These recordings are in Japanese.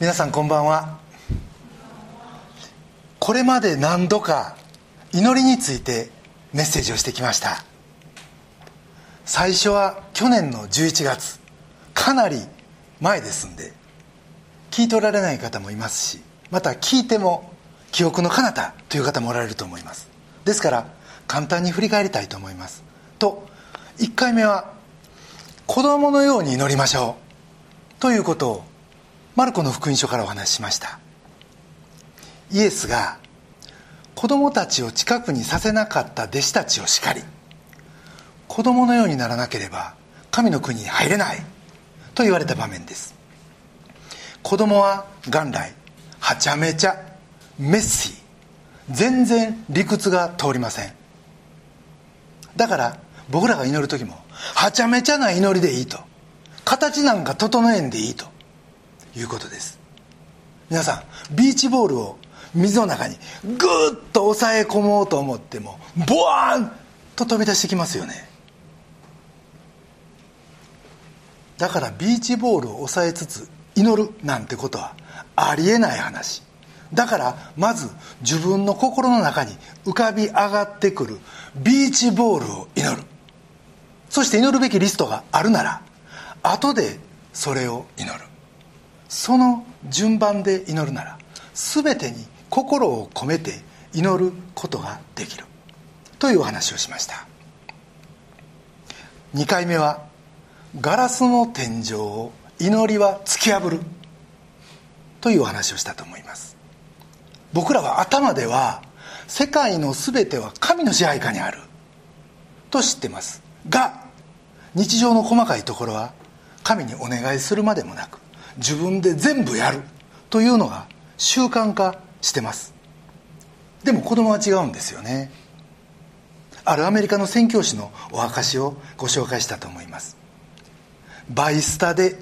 皆さんこんばんは。これまで何度か祈りについてメッセージをしてきました。最初は去年の11月かなり前ですんで聞いておられない方もいますしまた聞いても記憶の彼方という方もおられると思います。ですから簡単に振り返りたいと思います。と1回目は子供のように祈りましょう。ということをマルコの福音書からお話ししました。イエスが子供たちを近くにさせなかった弟子たちを叱り子供のようにならなければ神の国に入れないと言われた場面です。子供は元来はちゃめちゃメッシー全然理屈が通りません。だから僕らが祈る時もはちゃめちゃな祈りでいいと。形なんか整えんでいいと。いうことです。皆さんビーチボールを水の中にグーッと抑え込もうと思ってもボワーンと飛び出してきますよね。だからビーチボールを抑えつつ祈るなんてことはありえない話。だからまず自分の心の中に浮かび上がってくるビーチボールを祈る。そして祈るべきリストがあるなら後でそれを祈る。その順番で祈るなら全てに心を込めて祈ることができる。というお話をしました。2回目はガラスの天井を祈りは突き破る。というお話をしたと思います。僕らは頭では世界の全ては神の支配下にある。と知ってます。が日常の細かいところは神にお願いするまでもなく自分で全部やるというのが習慣化してます。でも子供は違うんですよね。あるアメリカの宣教師のお証をご紹介したと思います。バイスタで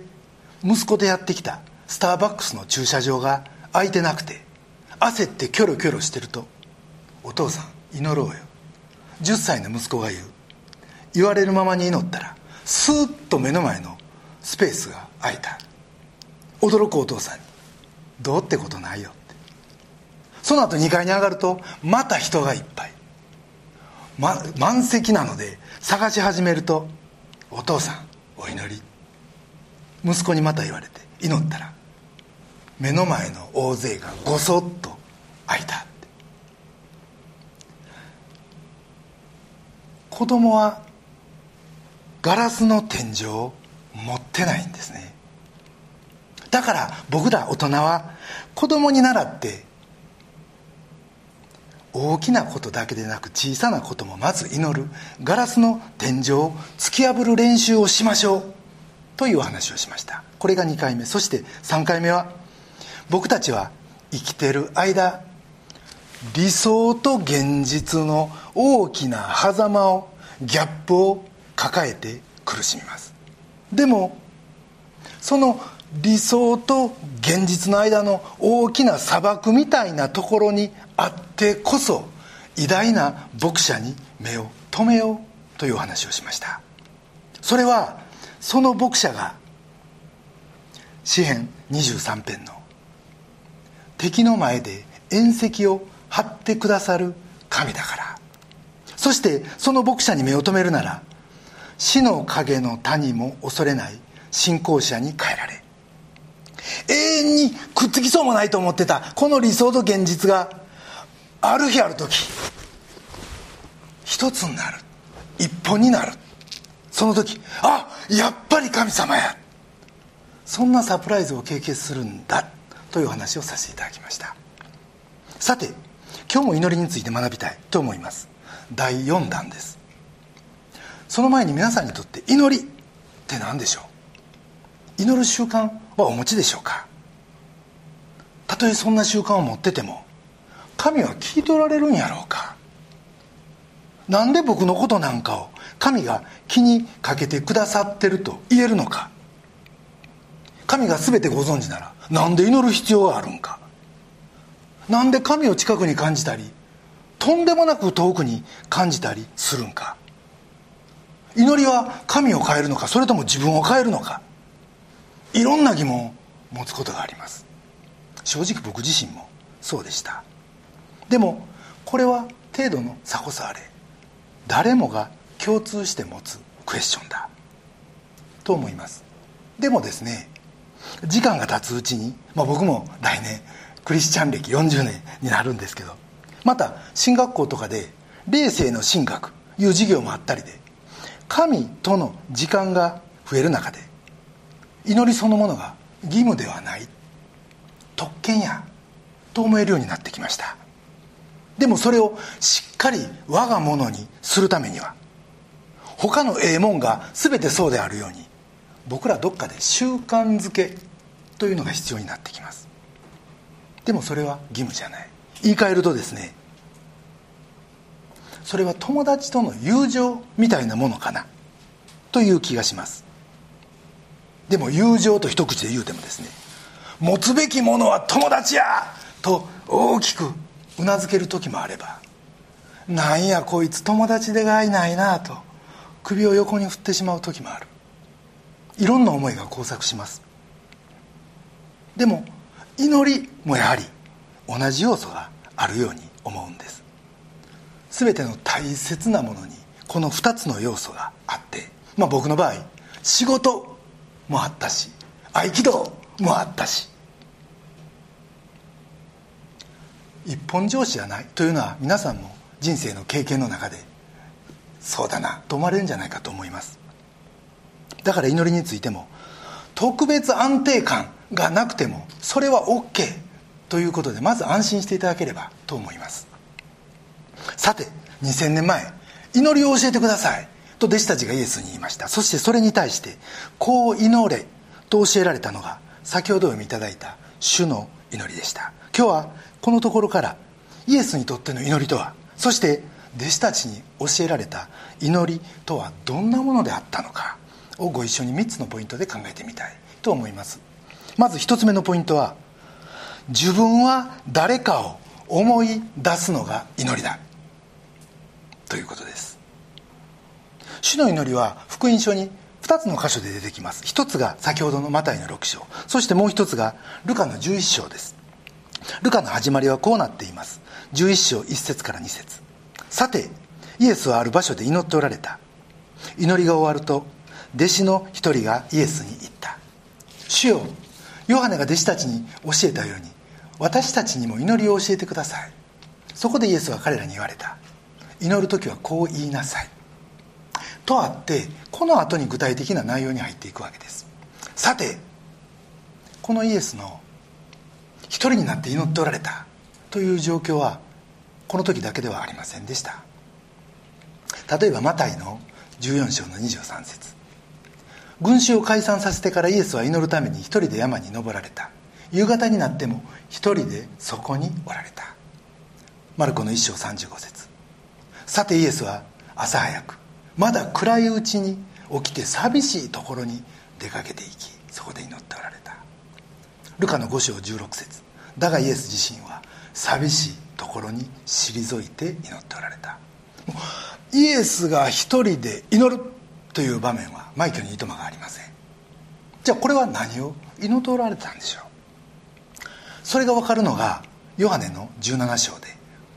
息子とやってきたスターバックスの駐車場が空いてなくて焦ってキョロキョロしてると「お父さん祈ろうよ」10歳の息子が言う。言われるままに祈ったらスーッと目の前のスペースが空いた。驚くお父さんに「どうってことないよ」って。その後2階に上がるとまた人がいっぱい、ま、満席なので探し始めると「お父さんお祈り」息子にまた言われて祈ったら目の前の大勢がごそっと開いた子供はガラスの天井を持ってないんですね。だから僕ら大人は子供に習って大きなことだけでなく小さなこともまず祈る。ガラスの天井を突き破る練習をしましょう。という話をしました。これが2回目。そして3回目は僕たちは生きてる間理想と現実の大きな狭間をギャップを抱えて苦しみます。でもその理想と現実の間の大きな砂漠みたいなところにあってこそ偉大な牧者に目を留めようという話をしました。それはその牧者が詩編23編の敵の前で縁石を張ってくださる神だからそしてその牧者に目を留めるなら死の影の谷も恐れない信仰者に変えられ永遠にくっつきそうもないと思ってた。この理想と現実がある日ある時一つになる。一本になる。その時あやっぱり神様や。そんなサプライズを経験するんだ。という話をさせていただきました。さて今日も祈りについて学びたい。と思います。第4弾です。その前に皆さんにとって祈りって何でしょう？祈る習慣はお持ちでしょうか？たとえそんな習慣を持ってても神は聞いておられるんやろうか？なんで僕のことなんかを神が気にかけてくださってると言えるのか？神が全てご存知ならなんで祈る必要があるんか？なんで神を近くに感じたりとんでもなく遠くに感じたりするんか？祈りは神を変えるのかそれとも自分を変えるのか？いろんな疑問を持つことがあります。正直僕自身もそうでした。でもこれは程度の差こそあれ誰もが共通して持つクエスチョンだと思います。でもですね時間が経つうちに、まあ、僕も来年クリスチャン歴40年になるんですけどまた進学校とかで霊性の神学いう授業もあったりで神との時間が増える中で祈りそのものが義務ではない。特権やと思えるようになってきました。でもそれをしっかり我が物にするためには他のええもんが全てそうであるように僕らどっかで習慣づけというのが必要になってきます。でもそれは義務じゃない。言い換えるとですねそれは友達との友情みたいなものかなという気がします。でも友情と一口で言うてもですね持つべきものは友達やと大きくうなずける時もあればなんやこいつ友達でがいないなと首を横に振ってしまう時もある。いろんな思いが交錯します。でも祈りもやはり同じ要素があるように思うんです。全ての大切なものにこの2つの要素があって、まあ、僕の場合仕事もあったし合気道もあったし。一本上司じゃないというのは皆さんも人生の経験の中でそうだなと思われるんじゃないかと思います。だから祈りについても特別安定感がなくてもそれは OK ということでまず安心していただければと思います。さて2000年前祈りを教えてください。と弟子たちがイエスに言いました。そしてそれに対してこう祈れと教えられたのが先ほど読みいただいた主の祈りでした。今日はこのところからイエスにとっての祈りとはそして弟子たちに教えられた祈りとはどんなものであったのかをご一緒に3つのポイントで考えてみたいと思います。まず1つ目のポイントは自分は誰かを思い出すのが祈りだ。ということです。主の祈りは福音書に2つの箇所で出てきます。一つが先ほどのマタイの6章。そしてもう一つがルカの11章です。ルカの始まりはこうなっています。11章1節から2節。さてイエスはある場所で祈っておられた。祈りが終わると弟子の一人がイエスに言った。主よヨハネが弟子たちに教えたように私たちにも祈りを教えてください。そこでイエスは彼らに言われた。祈る時はこう言いなさい。とあってこの後に具体的な内容に入っていくわけです。さてこのイエスの一人になって祈っておられたという状況はこの時だけではありませんでした。例えばマタイの14章の23節。群衆を解散させてからイエスは祈るために一人で山に登られた。夕方になっても一人でそこにおられた。マルコの1章35節。さてイエスは朝早くまだ暗いうちに起きて寂しいところに出かけていきそこで祈っておられた。ルカの5章16節。だがイエス自身は寂しいところに退いて祈っておられた。イエスが一人で祈るという場面はマイケルにいとまがありません。じゃあこれは何を祈っておられたんでしょう？それが分かるのがヨハネの17章で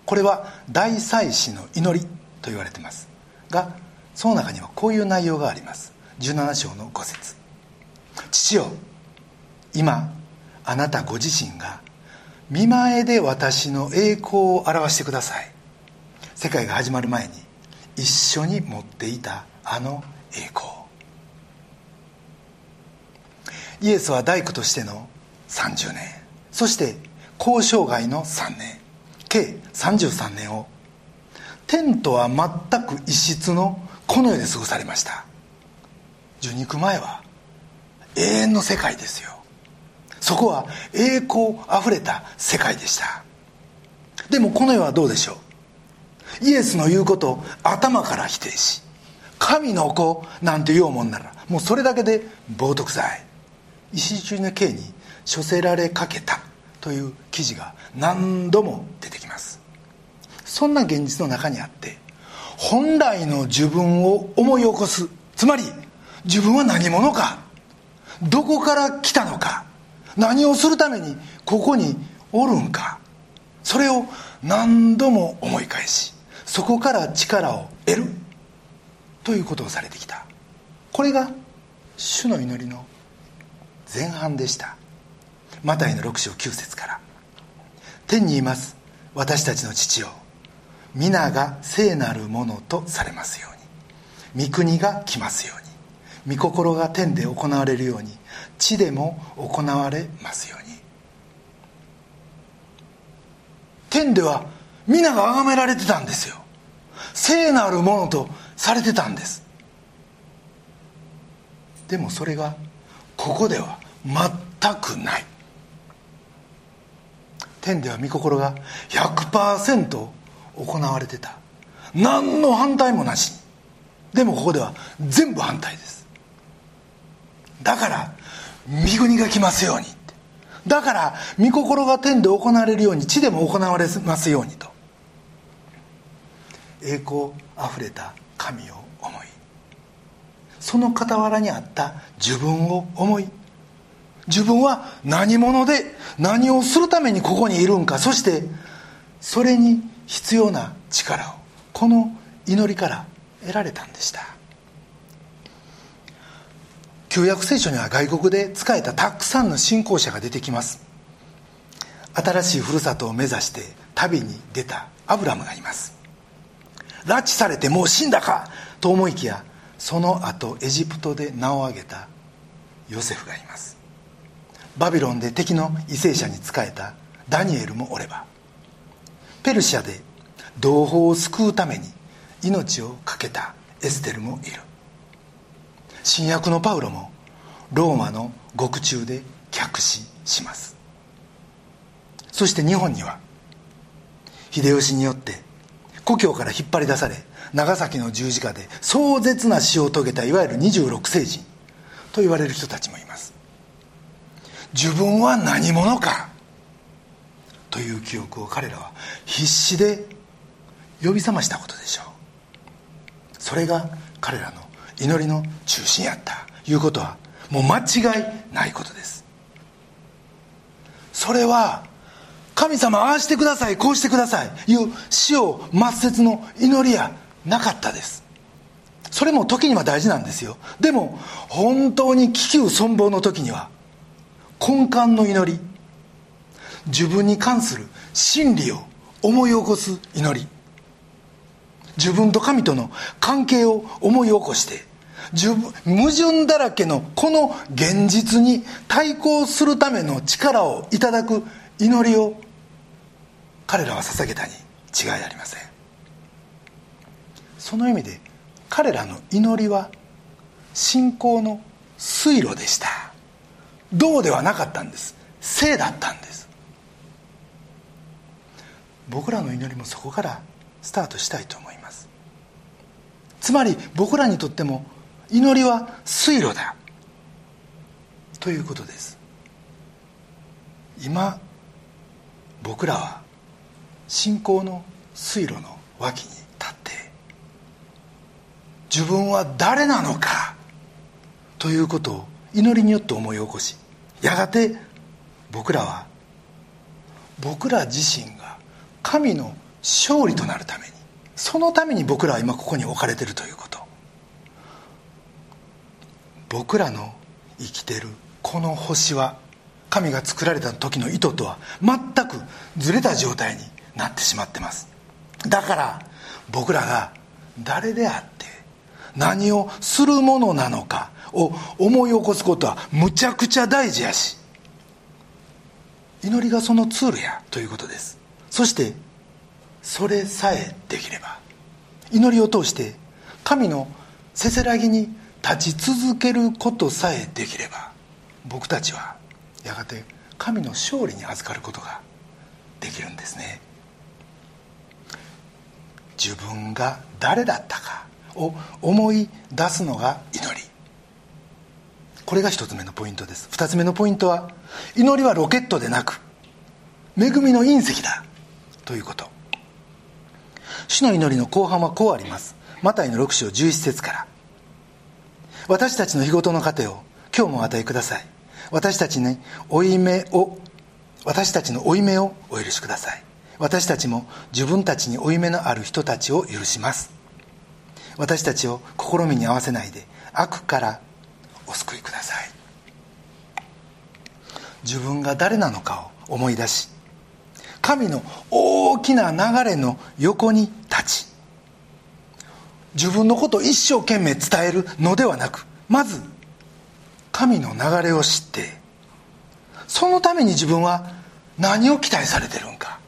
これは大祭司の祈りと言われてます。がその中にはこういう内容があります。17章の5節。父よ今あなたご自身が見前で私の栄光を表してください。世界が始まる前に一緒に持っていたあの栄光。イエスは大工としての30年。そして交渉外の3年。計33年を。テントは全く異質のこの世で過ごされました。受肉前は永遠の世界ですよ。そこは栄光あふれた世界でした。でもこの世はどうでしょう。イエスの言うことを頭から否定し神の子なんて言おうもんならもうそれだけで冒涜罪。石中の刑に処せられかけた。という記事が何度も出てきます。そんな現実の中にあって本来の自分を思い起こす。つまり自分は何者か。どこから来たのか。何をするためにここにおるんか。それを何度も思い返しそこから力を得る。ということをされてきた。これが主の祈りの前半でした。マタイの6章9節から。天にいます私たちの父よ。皆が聖なるものとされますように。御国が来ますように。御心が天で行われるように。地でも行われますように。天では皆が崇められてたんですよ。聖なるものとされてたんです。でもそれがここでは全くない。天では御心が100%行われてた。何の反対もなし。でもここでは全部反対です。だから御国が来ますように。だから御心が天で行われるように。地でも行われますようにと。栄光あふれた神を思い。その傍らにあった自分を思い。自分は何者で何をするためにここにいるんか。そしてそれに必要な力をこの祈りから得られたんでした。旧約聖書には外国で仕えたたくさんの信仰者が出てきます。新しいふるさとを目指して旅に出たアブラムがいます。拉致されてもう死んだかと思いきやその後エジプトで名を挙げたヨセフがいます。バビロンで敵の為政者に仕えたダニエルもおればペルシャで同胞を救うために命を懸けたエステルもいる。新約のパウロもローマの獄中で客死します。そして日本には秀吉によって故郷から引っ張り出され長崎の十字架で壮絶な死を遂げたいわゆる26世人と言われる人たちもいます。自分は何者かという記憶を彼らは必死で呼び覚ましたことでしょう。それが彼らの祈りの中心やった。いうことはもう間違いないことです。それは神様ああしてくださいこうしてくださいいう死を抹殺の祈りやなかったです。それも時には大事なんですよ。でも本当に危急存亡の時には根幹の祈り自分に関する真理を思い起こす祈り。自分と神との関係を思い起こして矛盾だらけのこの現実に対抗するための力をいただく祈りを彼らは捧げたに違いありません。その意味で彼らの祈りは信仰の水路でした。道ではなかったんです。聖だったんです。僕らの祈りもそこからスタートしたいと思います。つまり僕らにとっても祈りは水路だ。ということです。今僕らは信仰の水路の脇に立って自分は誰なのか？ということを祈りによって思い起こしやがて僕らは僕ら自身が神の勝利となるためにそのために僕らは今ここに置かれているということ。僕らの生きてるこの星は神が作られた時の意図とは全くずれた状態になってしまってます。だから僕らが誰であって何をするものなのかを思い起こすことはむちゃくちゃ大事やし祈りがそのツールやということです。そしてそれさえできれば祈りを通して神のせせらぎに立ち続けることさえできれば僕たちはやがて神の勝利に預かることができるんですね。自分が誰だったかを思い出すのが祈り。これが一つ目のポイントです。二つ目のポイントは祈りはロケットでなく恵みの隕石だ。ということ。主の祈りの後半はこうあります。マタイの6章11節から。私たちの日ごとの糧を今日もお与えください。私たちに負い目を私たちの負い目をお許しください。私たちも自分たちに負い目のある人たちを許します。私たちを試みに合わせないで悪からお救いください。自分が誰なのかを思い出し神の大きな流れの横に立ち自分のことを一生懸命伝えるのではなくまず神の流れを知ってそのために自分は何を期待されてるんか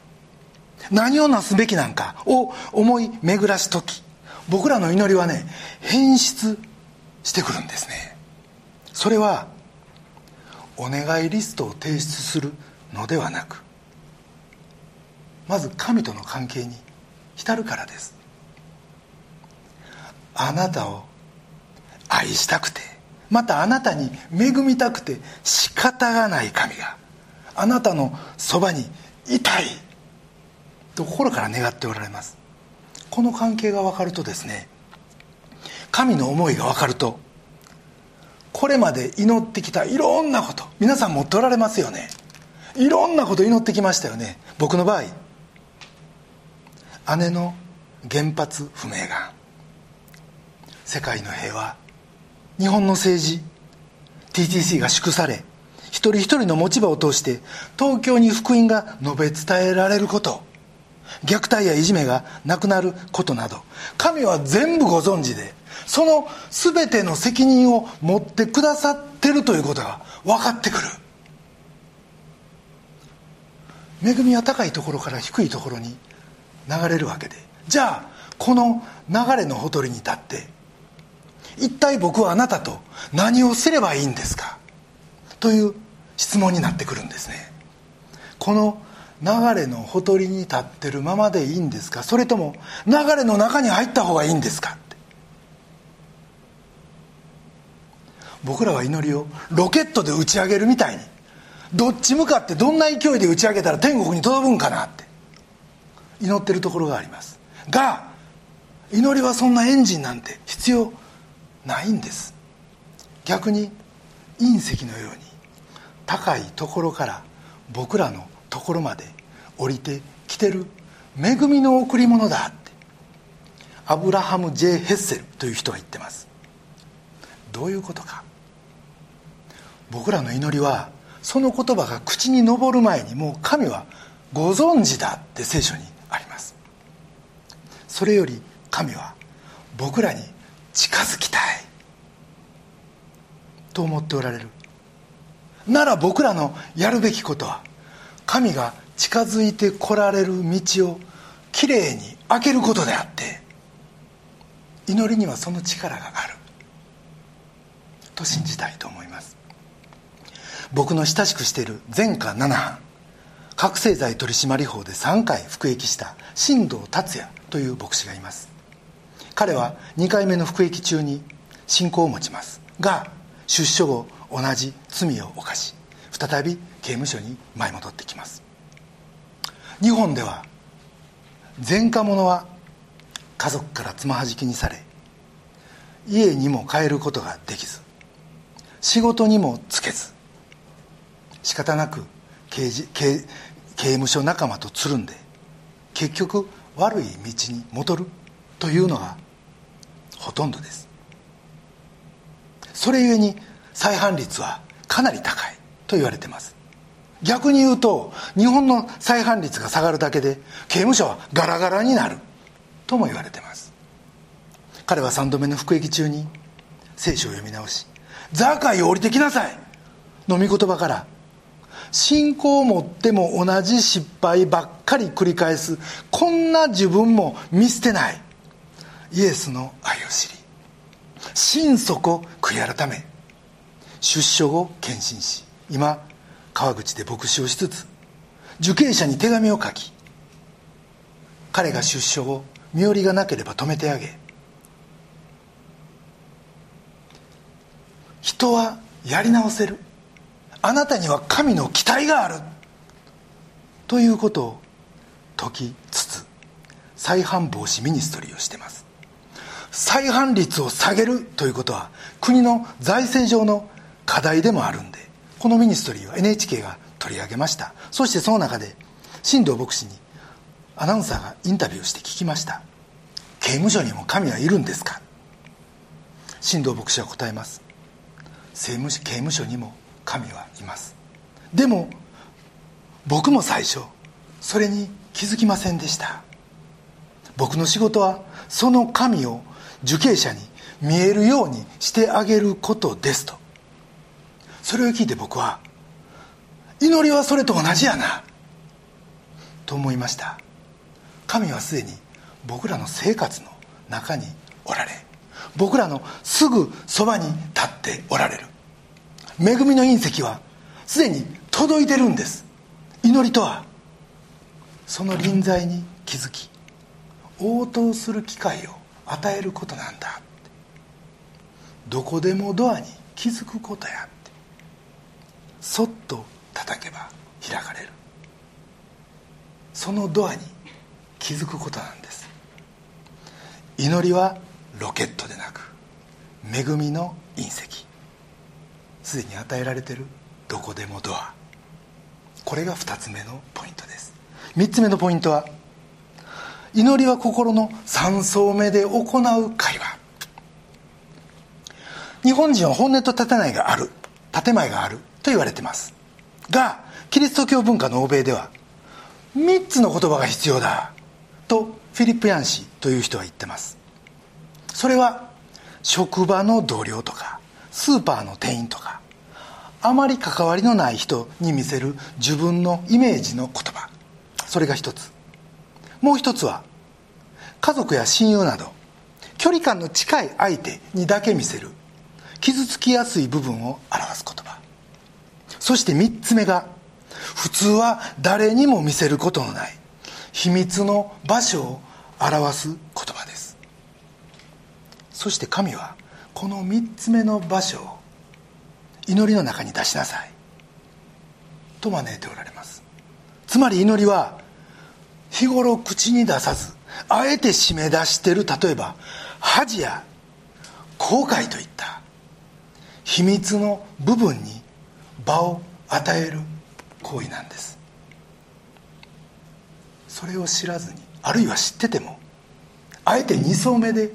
何をなすべきなんかを思い巡らす時僕らの祈りはね変質してくるんですね。それはお願いリストを提出するのではなくまず神との関係に浸るからです。あなたを愛したくてまたあなたに恵みたくて仕方がない神があなたのそばにいたいと心から願っておられます。この関係が分かるとですね神の思いが分かるとこれまで祈ってきたいろんなこと皆さん持っておられますよね。いろんなこと祈ってきましたよね。僕の場合姉の原発不明が世界の平和日本の政治 TTC が祝され一人一人の持ち場を通して東京に福音が述べ伝えられること虐待やいじめがなくなることなど神は全部ご存知でその全ての責任を持ってくださってるということが分かってくる。恵みは高いところから低いところに流れるわけで。じゃあこの流れのほとりに立って一体僕はあなたと何をすればいいんですか？という質問になってくるんですね。この流れのほとりに立ってるままでいいんですか？それとも流れの中に入った方がいいんですか？って僕らは祈りをロケットで打ち上げるみたいにどっち向かってどんな勢いで打ち上げたら天国に届くんかなって。祈ってるところがあります。が祈りはそんなエンジンなんて必要ないんです。逆に隕石のように高いところから僕らのところまで降りてきてる恵みの贈り物だってアブラハム・ジェイ・ヘッセルという人が言ってます。どういうことか。僕らの祈りはその言葉が口に上る前にもう神はご存知だって聖書にそれより神は僕らに近づきたい。と思っておられる。なら僕らのやるべきことは神が近づいてこられる道をきれいに開けることであって祈りにはその力がある。と信じたいと思います。僕の親しくしている前科7班。覚醒剤取締法で3回服役した新藤達也という牧師がいます。彼は2回目の服役中に信仰を持ちますが出所後同じ罪を犯し再び刑務所に舞い戻ってきます。日本では前科者は家族からつまはじきにされ家にも帰ることができず仕事にもつけず仕方なく刑事刑刑務所仲間とつるんで結局悪い道に戻るというのがほとんどです。それゆえに再犯率はかなり高いと言われてます。逆に言うと日本の再犯率が下がるだけで刑務所はガラガラになるとも言われてます。彼は3度目の服役中に聖書を読み直し「ザーカイを降りてきなさい」の御言葉から信仰を持っても同じ失敗ばっかり繰り返す。こんな自分も見捨てない。イエスの愛を知り。心底悔い改め。出所後献身し。今川口で牧師をしつつ受刑者に手紙を書き。彼が出所後身寄りがなければ止めてあげ。人はやり直せる。あなたには神の期待がある。ということを説きつつ再犯防止ミニストリーをしてます。再犯率を下げるということは国の財政上の課題でもあるんでこのミニストリーは NHK が取り上げました。そしてその中で新藤牧師にアナウンサーがインタビューして聞きました。刑務所にも神はいるんですか？新藤牧師は答えます。刑務所にも神はいます。でも僕も最初それに気づきませんでした。僕の仕事はその神を受刑者に見えるようにしてあげることですと。それを聞いて僕は祈りはそれと同じやなと思いました。神はすでに僕らの生活の中におられ僕らのすぐそばに立っておられる。恵みの隕石はすでに届いてるんです。祈りとはその臨在に気づき応答する機会を与えることなんだ。どこでもドアに気づくことやってそっと叩けば開かれる。そのドアに気づくことなんです。祈りはロケットでなく恵みの隕石。すでに与えられてる？どこでもドア。これが2つ目のポイントです。3つ目のポイントは祈りは心の3層目で行う会話。日本人は本音と建前がある建前があると言われてます。がキリスト教文化の欧米では3つの言葉が必要だとフィリップ・ヤンシーという人は言ってます。それは職場の同僚とかスーパーの店員とかあまり関わりのない人に見せる自分のイメージの言葉。それが一つ。もう一つは家族や親友など距離感の近い相手にだけ見せる傷つきやすい部分を表す言葉。そして3つ目が普通は誰にも見せることのない秘密の場所を表す言葉です。そして神はこの3つ目の場所を祈りの中に出しなさい。と招いておられます。つまり祈りは日頃口に出さずあえて締め出してる例えば恥や後悔といった秘密の部分に場を与える行為なんです。それを知らずにあるいは知っててもあえて二層目で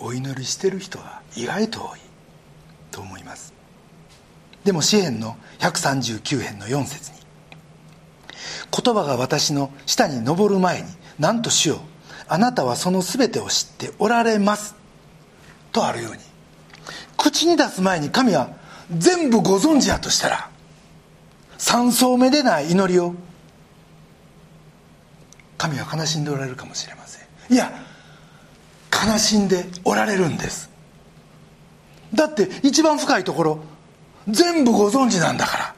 お祈りしてる人は意外と多いと思います。でも詩篇の139編の4節に言葉が私の下に昇る前に何としようあなたはその全てを知っておられますとあるように口に出す前に神は全部ご存知やとしたら三層目でない祈りを神は悲しんでおられるかもしれません。いや悲しんでおられるんです。だって一番深いところ全部ご存知なんだから。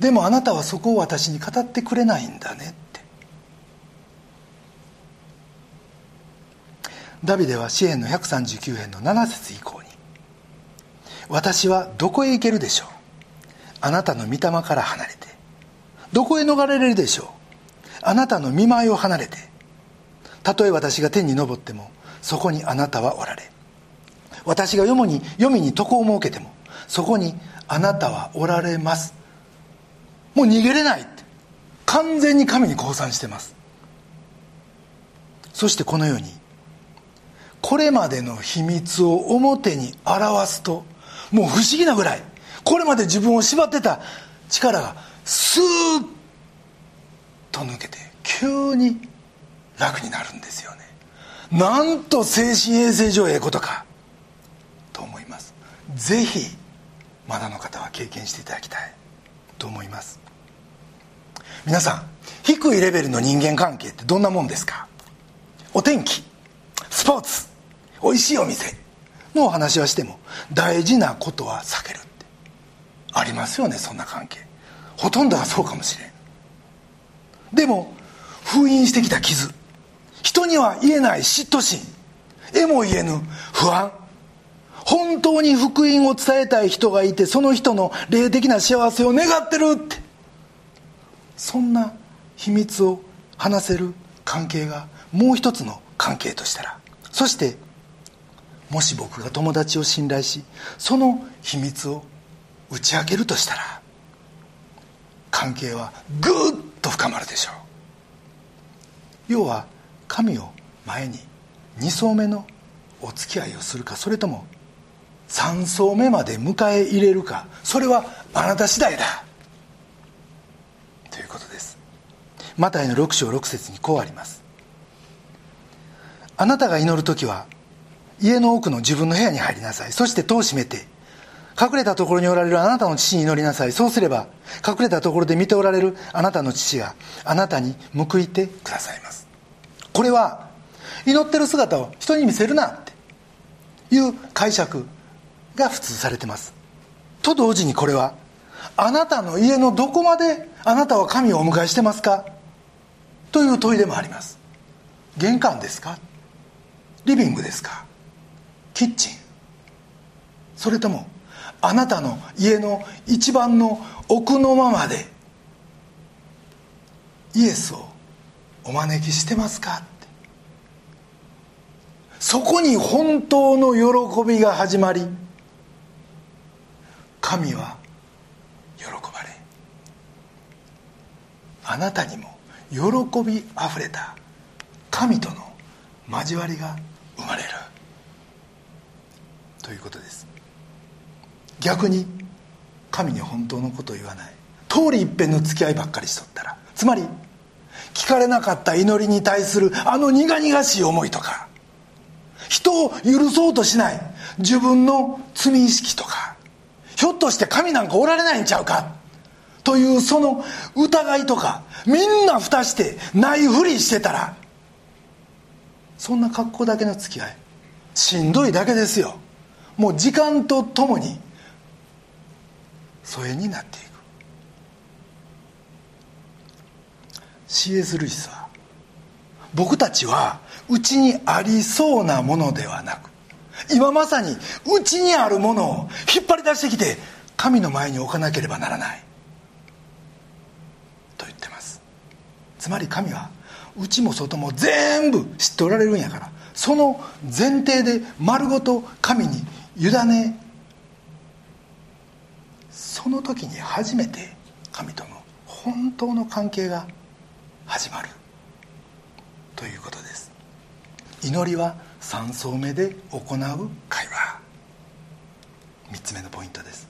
でもあなたはそこを私に語ってくれないんだねって。ダビデは詩篇の139編の7節以降に「私はどこへ行けるでしょう？あなたの御霊から離れて。どこへ逃れれるでしょう？あなたの見舞いを離れて。たとえ私が天に昇ってもそこにあなたはおられ。私が読むに読みに床を設けてもそこにあなたはおられます。もう逃げれない完全に神に降参してます。そしてこのようにこれまでの秘密を表に表すともう不思議なぐらい。これまで自分を縛ってた力がスーッと抜けて急に楽になるんですよね。なんと精神衛生上ええことか。と思います。ぜひまだの方は経験していただきたい。と思います。皆さん低いレベルの人間関係ってどんなもんですか？お天気スポーツおいしいお店のお話はしても大事なことは避けるって。ありますよねそんな関係。ほとんどはそうかもしれん。でも封印してきた傷。人には言えない嫉妬心。えも言えぬ不安。本当に福音を伝えたい人がいてその人の霊的な幸せを願ってるって。そんな秘密を話せる関係がもう一つの関係としたら。そしてもし僕が友達を信頼しその秘密を打ち明けるとしたら関係はぐっと深まるでしょう。要は神を前に2層目のお付き合いをするかそれとも3層目まで迎え入れるかそれはあなた次第だ。ということです。マタイの6章6節にこうあります。あなたが祈る時は家の奥の自分の部屋に入りなさい。そして戸を閉めて隠れたところにおられるあなたの父に祈りなさい。そうすれば隠れたところで見ておられるあなたの父があなたに報いてくださいます。これは祈ってる姿を人に見せるなっていう解釈が普通されてます。と同時にこれはあなたの家のどこまであなたは神をお迎えしてますかという問いでもあります。玄関ですかリビングですかキッチンそれともあなたの家の一番の奥のままでイエスをお招きしてますか？って。そこに本当の喜びが始まり神は喜ばれあなたにも喜びあふれた神との交わりが生まれる。ということです。逆に神に本当のことを言わない。通り一遍の付き合いばっかりしとったらつまり聞かれなかった祈りに対するあの苦々しい思いとか人を許そうとしない自分の罪意識とかひょっとして神なんかおられないんちゃうかというその疑いとかみんな蓋してないふりしてたらそんな格好だけの付き合いしんどいだけですよ。もう時間とともに疎遠になっていく。C.S. ルイスは僕たちはうちにありそうなものではなく今まさにうちにあるものを引っ張り出してきて神の前に置かなければならないと言ってますつまり神は内も外も全部知っておられるんやからその前提で丸ごと神に委ねその時に初めて神との本当の関係が始まる。ということです。祈りは3層目で行う会話。3つ目のポイントです。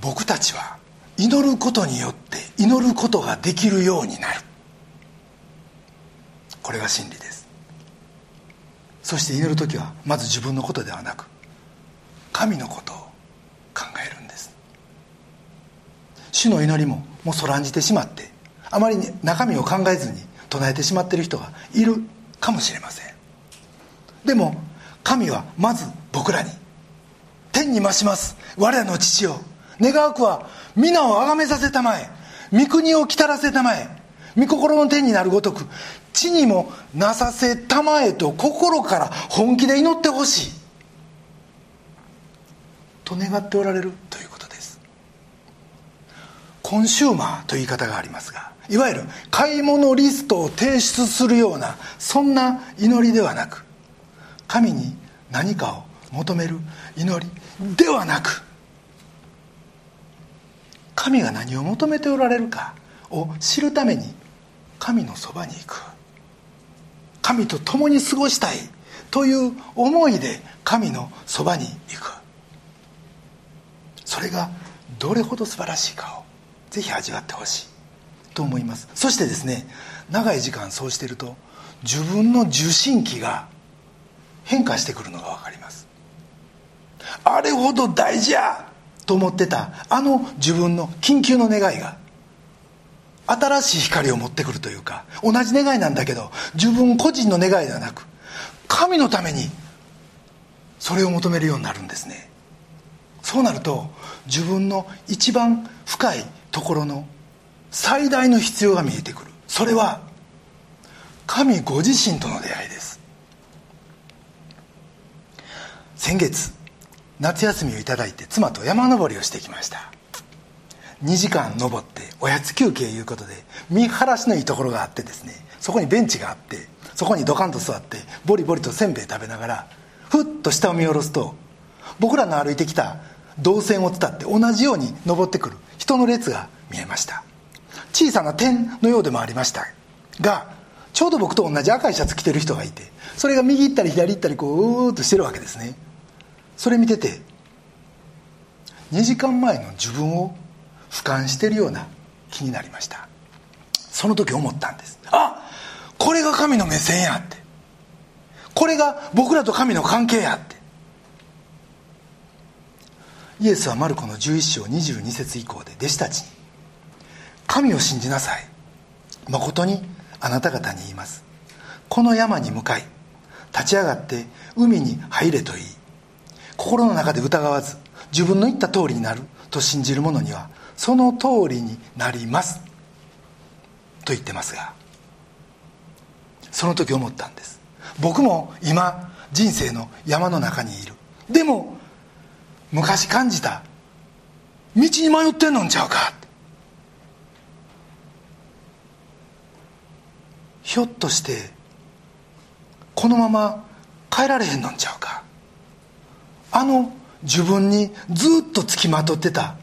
僕たちは祈ることによって祈ることができるようになる。これが真理です。そして祈る時はまず自分のことではなく神のことを考えるんです。主の祈りももうそらんじてしまってあまりに中身を考えずに唱えてしまっている人がいるかもしれません。でも神はまず僕らに天に増します。我らの父を。願わくは皆を崇めさせたまえ。御国を来たらせたまえ。御心の天になるごとく地にもなさせたまえと心から本気で祈ってほしい。と願っておられるということ。コンシューマーという言い方がありますがいわゆる買い物リストを提出するようなそんな祈りではなく神に何かを求める祈りではなく神が何を求めておられるかを知るために神のそばに行く。神と共に過ごしたいという思いで神のそばに行く。それがどれほど素晴らしいかをぜひ味わってほしい。と思います。そしてですね長い時間そうしてると自分の受信機が変化してくるのが分かります。あれほど大事やと思ってたあの自分の緊急の願いが新しい光を持ってくるというか同じ願いなんだけど自分個人の願いではなく神のためにそれを求めるようになるんですね。そうなると自分の一番深いところの最大の必要が見えてくる。それは神ご自身との出会いです。先月夏休みをいただいて妻と山登りをしてきました。2時間登っておやつ休憩いうことで見晴らしのいいところがあってですねそこにベンチがあってそこにドカンと座ってボリボリとせんべい食べながらふっと下を見下ろすと僕らの歩いてきた動線を伝って同じように登ってくる。人の列が見えました。小さな点のようでもありました。がちょうど僕と同じ赤いシャツ着てる人がいてそれが右行ったり左行ったりこううーっとしてるわけですね。それ見てて2時間前の自分を俯瞰してるような気になりました。その時思ったんです。あこれが神の目線やって。これが僕らと神の関係やって。イエスはマルコの11章22節以降で弟子たちに「神を信じなさい。誠にあなた方に言います。この山に向かい立ち上がって海に入れといい心の中で疑わず自分の言った通りになると信じる者にはその通りになります。と言ってますがその時思ったんです。僕も今人生の山の中にいる。でも昔感じた。道に迷ってんのんちゃうか。ひょっとしてこのまま帰られへんのんちゃうか。あの自分にずっとつきまとってた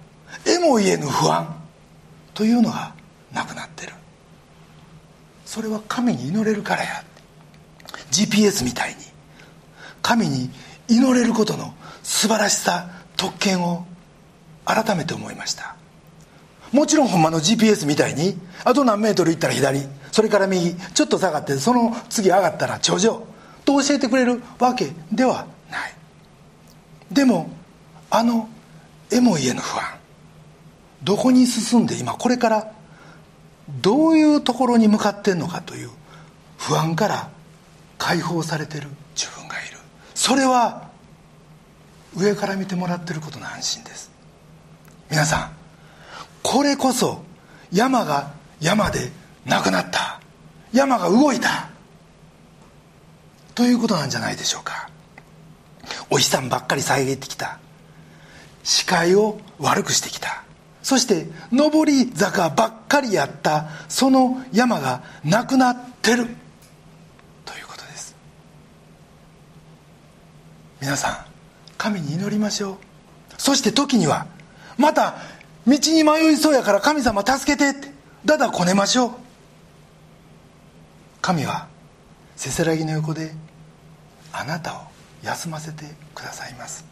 えも言えぬ不安というのがなくなってる。それは神に祈れるからや。GPS みたいに。神に祈れることの素晴らしさ特権を改めて思いました。もちろんほんまの GPS みたいにあと何メートル行ったら左それから右ちょっと下がってその次上がったら頂上と教えてくれるわけではない。でもあのえも言えぬ不安どこに進んで今これからどういうところに向かってんのかという不安から解放されてる自分がいる。それは上から見てもらってることの安心です。皆さんこれこそ山が山でなくなった。山が動いた。ということなんじゃないでしょうか。お日さんばっかり遮ってきた。視界を悪くしてきた。そして上り坂ばっかりやった。その山がなくなってる。ということです。皆さん神に祈りましょう。そして時にはまた道に迷いそうやから神様助けてってだだこねましょう。神はせせらぎの横であなたを休ませてくださいます。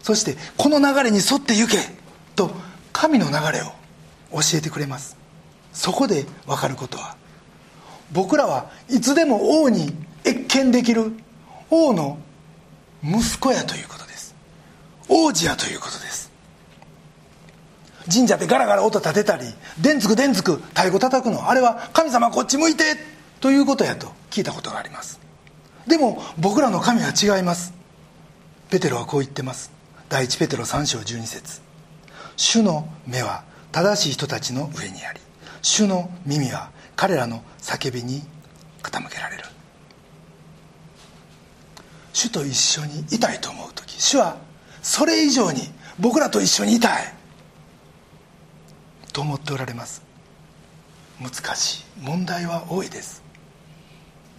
そしてこの流れに沿って行けと神の流れを教えてくれます。そこで分かることは僕らはいつでも王に謁見できる王の息子やということです。王子やということです。神社でガラガラ音立てたり電つく電つく太鼓叩くのあれは神様こっち向いてということやと聞いたことがあります。でも僕らの神は違います。ペテロはこう言ってます。第一ペテロ3章12節。主の目は正しい人たちの上にあり主の耳は彼らの叫びに傾けられる。主と一緒にいたいと思う時主はそれ以上に僕らと一緒にいたいと思っておられます。難しい問題は多いです。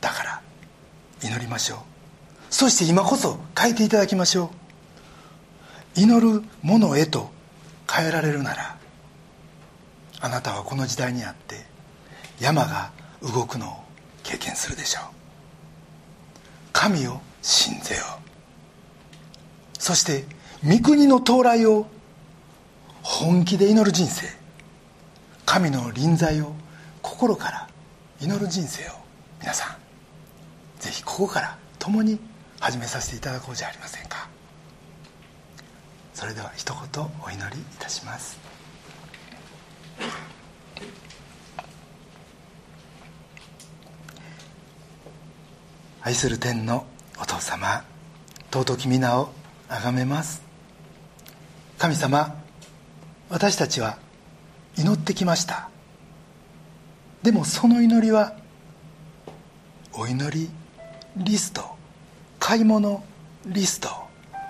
だから祈りましょう。そして今こそ変えていただきましょう。祈るものへと変えられるならあなたはこの時代にあって山が動くのを経験するでしょう。神を信ぜよ。そして御国の到来を本気で祈る人生。神の臨在を心から祈る人生を皆さんぜひここから共に始めさせていただこうじゃありませんか。それでは一言お祈りいたします。愛する天のお父様尊き皆を崇めます。神様私たちは祈ってきました。でもその祈りはお祈りリスト買い物リスト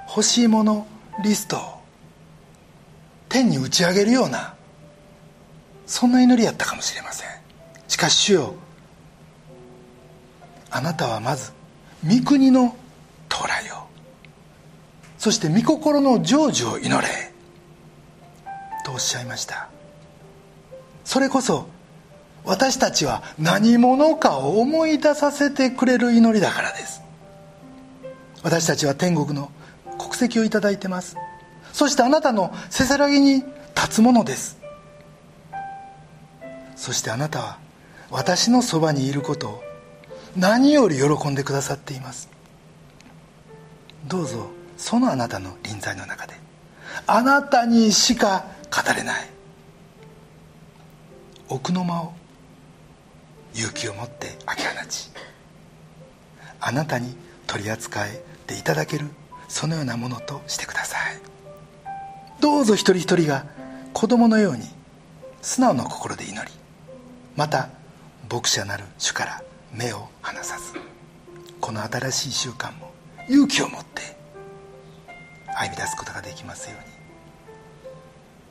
欲しいものリスト天に打ち上げるようなそんな祈りやったかもしれません。しかし主よあなたはまず御国の到来をそして御心の成就を祈れ。とおっしゃいました。それこそ私たちは何者かを思い出させてくれる祈りだからです。私たちは天国の国籍をいただいてます。そしてあなたのせせらぎに立つものです。そしてあなたは私のそばにいることを何より喜んでくださっています。どうぞそのあなたの臨在の中であなたにしか語れない。奥の間を勇気を持って開け放ちあなたに取り扱えていただけるそのようなものとしてください。どうぞ一人一人が子供のように素直な心で祈りまた牧者なる主から目を離さずこの新しい習慣も勇気を持って歩み出すことができますように。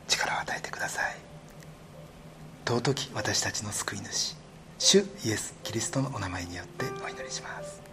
力を与えてください。尊き私たちの救い主主イエス・キリストのお名前によってお祈りします。